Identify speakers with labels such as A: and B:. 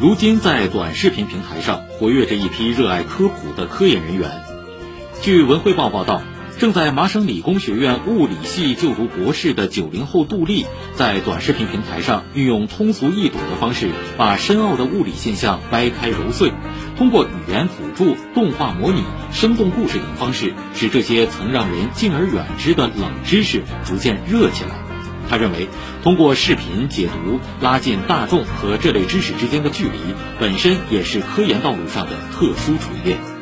A: 如今在短视频平台上活跃着一批热爱科普的科研人员。据文汇报报道。正在麻省理工学院物理系就读博士的九零后杜丽，在短视频平台上运用通俗易懂的方式，把深奥的物理现象掰开揉碎，通过语言辅助、动画模拟、生动故事等方式，使这些曾让人敬而远之的冷知识逐渐热起来。他认为，通过视频解读，拉近大众和这类知识之间的距离，本身也是科研道路上的特殊锤炼。